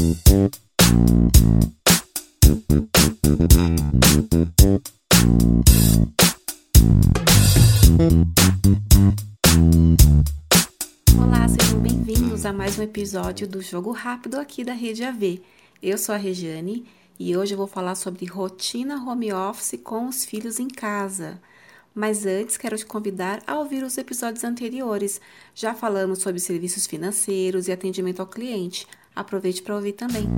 Olá, sejam bem-vindos a mais um episódio do Jogo Rápido aqui da Rede AV. Eu sou a Regiane e hoje eu vou falar sobre rotina home office com os filhos em casa. Mas antes, quero te convidar a ouvir os episódios anteriores. Já falamos sobre serviços financeiros e atendimento ao cliente. Aproveite para ouvir também.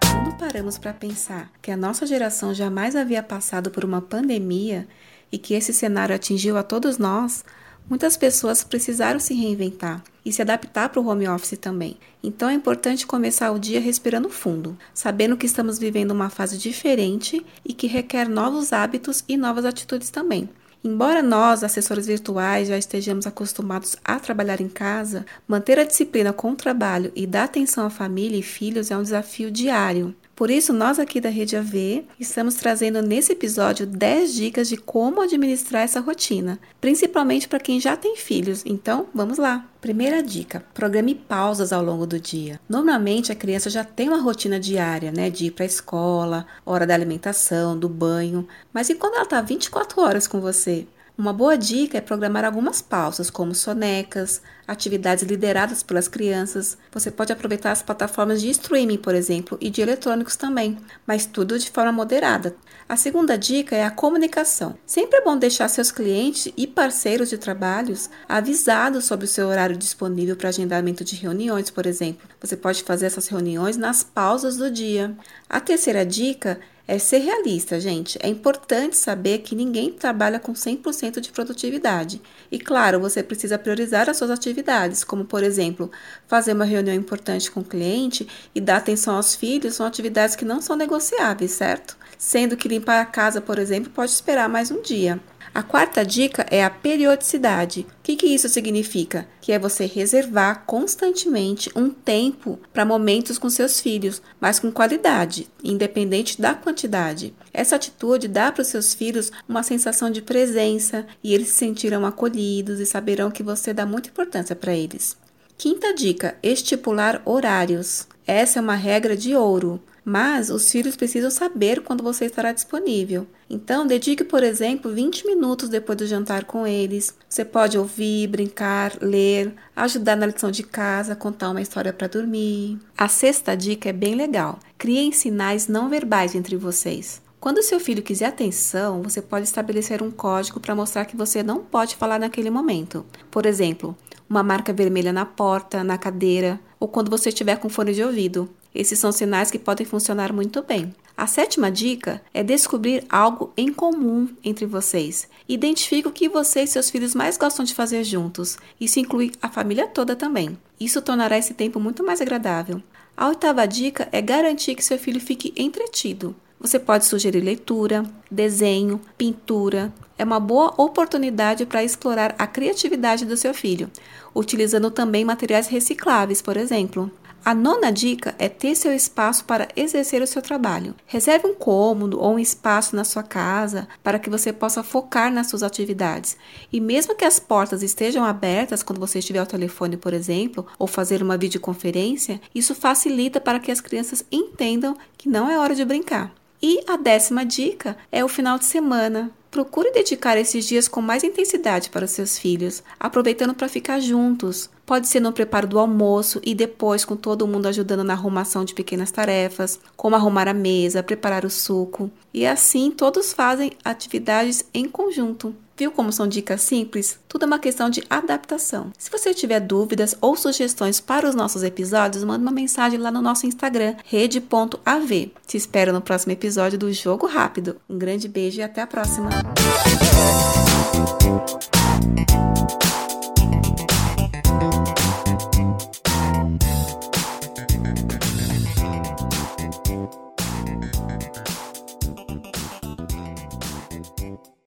Quando paramos para pensar que a nossa geração jamais havia passado por uma pandemia e que esse cenário atingiu a todos nós, muitas pessoas precisaram se reinventar e se adaptar para o home office também. Então é importante começar o dia respirando fundo, sabendo que estamos vivendo uma fase diferente e que requer novos hábitos e novas atitudes também. Embora nós, assessores virtuais, já estejamos acostumados a trabalhar em casa, manter a disciplina com o trabalho e dar atenção à família e filhos é um desafio diário. Por isso, nós aqui da Rede AV estamos trazendo nesse episódio 10 dicas de como administrar essa rotina, principalmente para quem já tem filhos. Então, vamos lá. Primeira dica: programe pausas ao longo do dia. Normalmente a criança já tem uma rotina diária, né, de ir para a escola, hora da alimentação, do banho, mas e quando ela está 24 horas com você? Uma boa dica é programar algumas pausas, como sonecas, atividades lideradas pelas crianças. Você pode aproveitar as plataformas de streaming, por exemplo, e de eletrônicos também, mas tudo de forma moderada. A segunda dica é a comunicação. Sempre é bom deixar seus clientes e parceiros de trabalhos avisados sobre o seu horário disponível para agendamento de reuniões, por exemplo. Você pode fazer essas reuniões nas pausas do dia. A terceira dica é ser realista, gente. É importante saber que ninguém trabalha com 100% de produtividade. E claro, você precisa priorizar as suas atividades, como por exemplo, fazer uma reunião importante com o cliente e dar atenção aos filhos são atividades que não são negociáveis, certo? Sendo que limpar a casa, por exemplo, pode esperar mais um dia. A quarta dica é a periodicidade. O que, que isso significa? Que é você reservar constantemente um tempo para momentos com seus filhos, mas com qualidade, independente da quantidade. Essa atitude dá para os seus filhos uma sensação de presença e eles se sentirão acolhidos e saberão que você dá muita importância para eles. Quinta dica: estipular horários. Essa é uma regra de ouro. Mas os filhos precisam saber quando você estará disponível. Então, dedique, por exemplo, 20 minutos depois do jantar com eles. Você pode ouvir, brincar, ler, ajudar na lição de casa, contar uma história para dormir. A sexta dica é bem legal. Criem sinais não verbais entre vocês. Quando seu filho quiser atenção, você pode estabelecer um código para mostrar que você não pode falar naquele momento. Por exemplo, uma marca vermelha na porta, na cadeira ou quando você estiver com fone de ouvido. Esses são sinais que podem funcionar muito bem. A sétima dica é descobrir algo em comum entre vocês. Identifique o que você e seus filhos mais gostam de fazer juntos. Isso inclui a família toda também. Isso tornará esse tempo muito mais agradável. A oitava dica é garantir que seu filho fique entretido. Você pode sugerir leitura, desenho, pintura. É uma boa oportunidade para explorar a criatividade do seu filho, utilizando também materiais recicláveis, por exemplo. A nona dica é ter seu espaço para exercer o seu trabalho. Reserve um cômodo ou um espaço na sua casa para que você possa focar nas suas atividades. E mesmo que as portas estejam abertas quando você estiver ao telefone, por exemplo, ou fazer uma videoconferência, isso facilita para que as crianças entendam que não é hora de brincar. E a décima dica é o final de semana. Procure dedicar esses dias com mais intensidade para os seus filhos, aproveitando para ficar juntos. Pode ser no preparo do almoço e depois com todo mundo ajudando na arrumação de pequenas tarefas, como arrumar a mesa, preparar o suco. E assim todos fazem atividades em conjunto. Viu como são dicas simples? Tudo é uma questão de adaptação. Se você tiver dúvidas ou sugestões para os nossos episódios, manda uma mensagem lá no nosso Instagram, rede.av. Te espero no próximo episódio do Jogo Rápido. Um grande beijo e até a próxima!